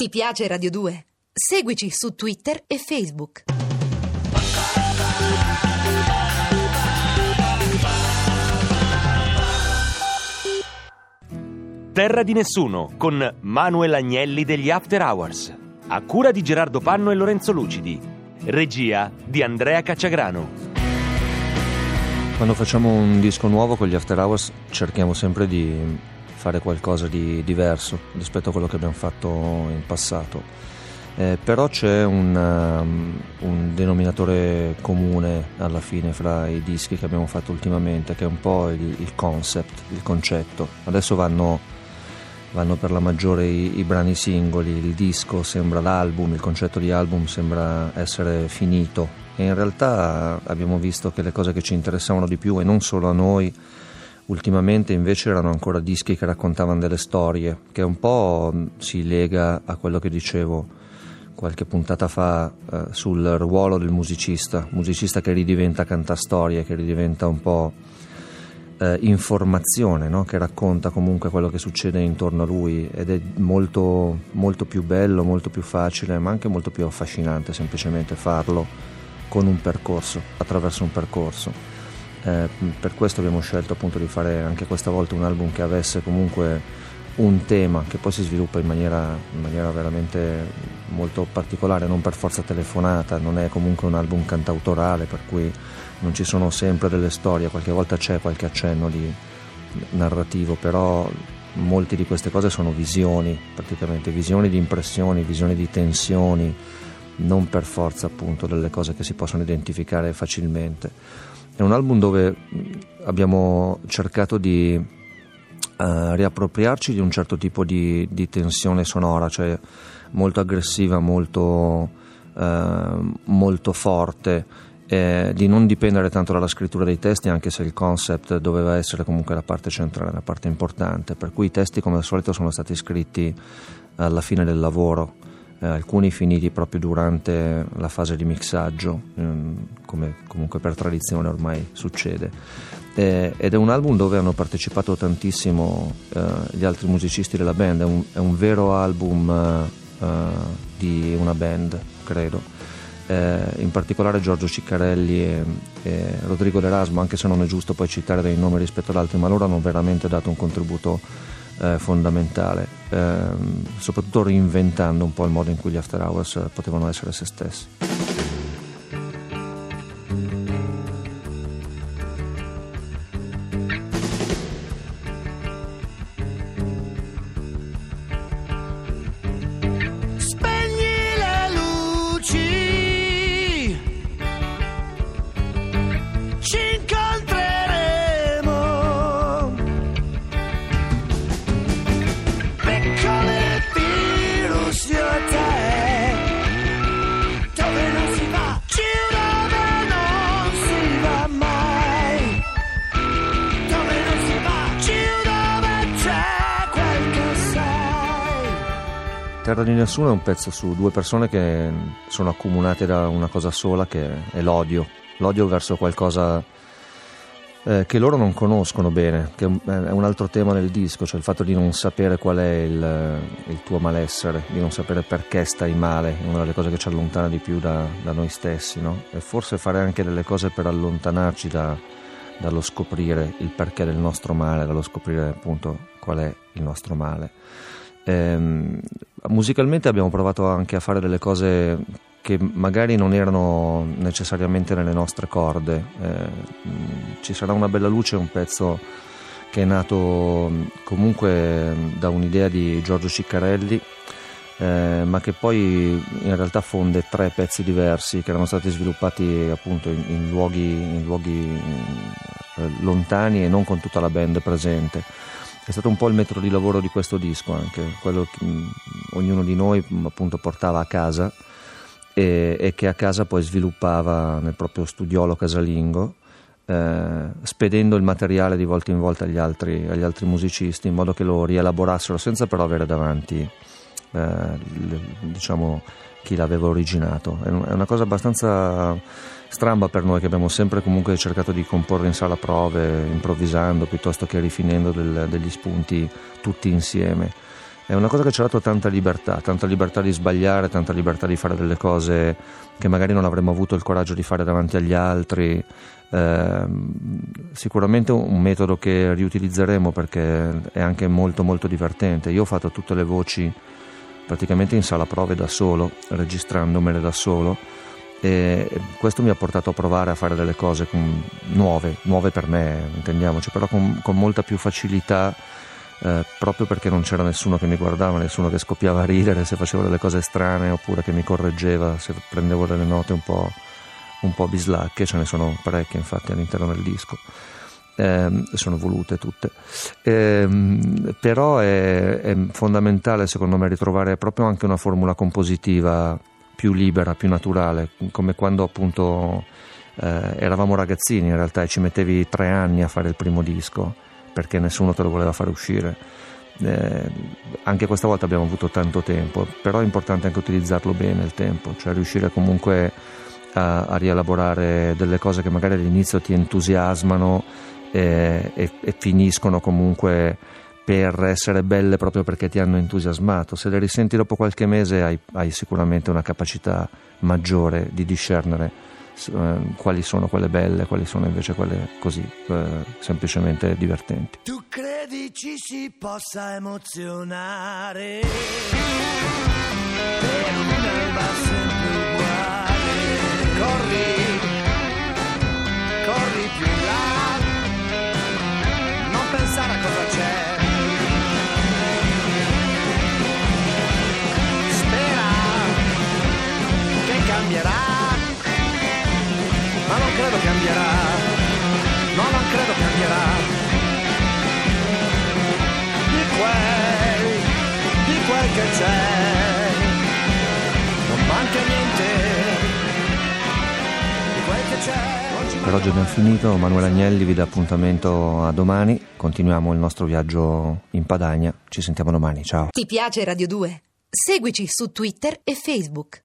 Ti piace Radio 2? Seguici su Twitter e Facebook. Terra di nessuno con Manuel Agnelli degli After Hours. A cura di Gerardo Panno e Lorenzo Lucidi. Regia di Andrea Cacciagrano. Quando facciamo un disco nuovo con gli After Hours cerchiamo sempre di fare qualcosa di diverso rispetto a quello che abbiamo fatto in passato. Eh, però c'è un, um, un, denominatore comune alla fine fra i dischi che abbiamo fatto ultimamente, che è un po' il, il concept, il concetto. Adesso vanno, vanno per la maggiore i, i, brani singoli, il disco sembra l'album, il concetto di album sembra essere finito e in realtà abbiamo visto che le cose che ci interessavano di più e non solo a noi, Ultimamente invece erano ancora dischi che raccontavano delle storie, che un po' si lega a quello che dicevo qualche puntata fa eh, sul ruolo del musicista, musicista che ridiventa cantastorie, che ridiventa un po' eh, informazione, no? che racconta comunque quello che succede intorno a lui ed è molto, molto più bello, molto più facile, ma anche molto più affascinante semplicemente farlo con un percorso, attraverso un percorso. Eh, per questo abbiamo scelto appunto di fare anche questa volta un album che avesse comunque un tema che poi si sviluppa in maniera, in maniera veramente molto particolare, non per forza telefonata, non è comunque un album cantautorale per cui non ci sono sempre delle storie, qualche volta c'è qualche accenno di narrativo, però molte di queste cose sono visioni, praticamente visioni di impressioni, visioni di tensioni, non per forza appunto delle cose che si possono identificare facilmente. È un album dove abbiamo cercato di uh, riappropriarci di un certo tipo di, di, tensione sonora, cioè molto aggressiva, molto, uh, molto forte, eh, di non dipendere tanto dalla scrittura dei testi, anche se il concept doveva essere comunque la parte centrale, la parte importante. Per cui i testi, come al solito, sono stati scritti alla fine del lavoro eh, alcuni finiti proprio durante la fase di mixaggio, ehm, come comunque per tradizione ormai succede. Eh, ed è un album dove hanno partecipato tantissimo eh, gli altri musicisti della band, è un, è un vero album eh, di una band, credo. Eh, in particolare Giorgio Ciccarelli e, e Rodrigo D'Erasmo, anche se non è giusto poi citare dei nomi rispetto ad altri, ma loro hanno veramente dato un contributo eh, fondamentale, ehm, soprattutto reinventando un po' il modo in cui gli after hours potevano essere se stessi. Terra di Nessuno è un pezzo su due persone che sono accomunate da una cosa sola che è l'odio, l'odio verso qualcosa eh, che loro non conoscono bene, che è un altro tema nel disco, cioè il fatto di non sapere qual è il, il tuo malessere, di non sapere perché stai male, è una delle cose che ci allontana di più da, da noi stessi, no? e forse fare anche delle cose per allontanarci da, dallo scoprire il perché del nostro male, dallo scoprire appunto qual è il nostro male. Ehm, musicalmente abbiamo provato anche a fare delle cose che magari non erano necessariamente nelle nostre corde. Eh, ci sarà una bella luce, un pezzo che è nato comunque da un'idea di Giorgio Ciccarelli, eh, ma che poi in realtà fonde tre pezzi diversi che erano stati sviluppati appunto in, in luoghi, in luoghi eh, lontani e non con tutta la band presente è stato un po' il metodo di lavoro di questo disco anche, quello che mm, ognuno di noi mm, appunto portava a casa e, e, che a casa poi sviluppava nel proprio studiolo casalingo, eh, spedendo il materiale di volta in volta agli altri, agli altri, musicisti in modo che lo rielaborassero senza però avere davanti eh, diciamo chi l'aveva originato. È una cosa abbastanza stramba per noi che abbiamo sempre comunque cercato di comporre in sala prove, improvvisando piuttosto che rifinendo del, degli spunti tutti insieme. è una cosa che ci ha dato tanta libertà, tanta libertà di sbagliare, tanta libertà di fare delle cose che magari non avremmo avuto il coraggio di fare davanti agli altri. Eh, sicuramente un metodo che riutilizzeremo perché è anche molto molto divertente. Io ho fatto tutte le voci praticamente in sala prove da solo, registrandomele da solo e questo mi ha portato a provare a fare delle cose con, nuove, nuove per me, intendiamoci, però con, con molta più facilità eh, proprio perché non c'era nessuno che mi guardava, nessuno che scoppiava a ridere se facevo delle cose strane oppure che mi correggeva se prendevo delle note un po', un po bislacche, ce ne sono parecchie infatti all'interno del disco. Eh, sono volute tutte, eh, però è, è, fondamentale secondo me ritrovare proprio anche una formula compositiva più libera, più naturale, come quando appunto eh, eravamo ragazzini in realtà e ci mettevi tre anni a fare il primo disco perché nessuno te lo voleva fare uscire. Eh, anche questa volta abbiamo avuto tanto tempo, però è importante anche utilizzarlo bene il tempo, cioè riuscire comunque a, a rielaborare delle cose che magari all'inizio ti entusiasmano e, e, e finiscono comunque per essere belle proprio perché ti hanno entusiasmato. Se le risenti dopo qualche mese hai, hai sicuramente una capacità maggiore di discernere eh, quali sono quelle belle, quali sono invece quelle così eh, semplicemente divertenti. Tu credi ci si possa emozionare per un'alba sempre uguale? Corri, ma non credo cambierà. No, non credo cambierà. Di quel, di quel che c'è, non manca niente. Di quel che c'è. Per oggi abbiamo finito, Manuel Agnelli vi dà appuntamento a domani, continuiamo il nostro viaggio in Padania, ci sentiamo domani, ciao. Ti piace Radio 2? Seguici su Twitter e Facebook.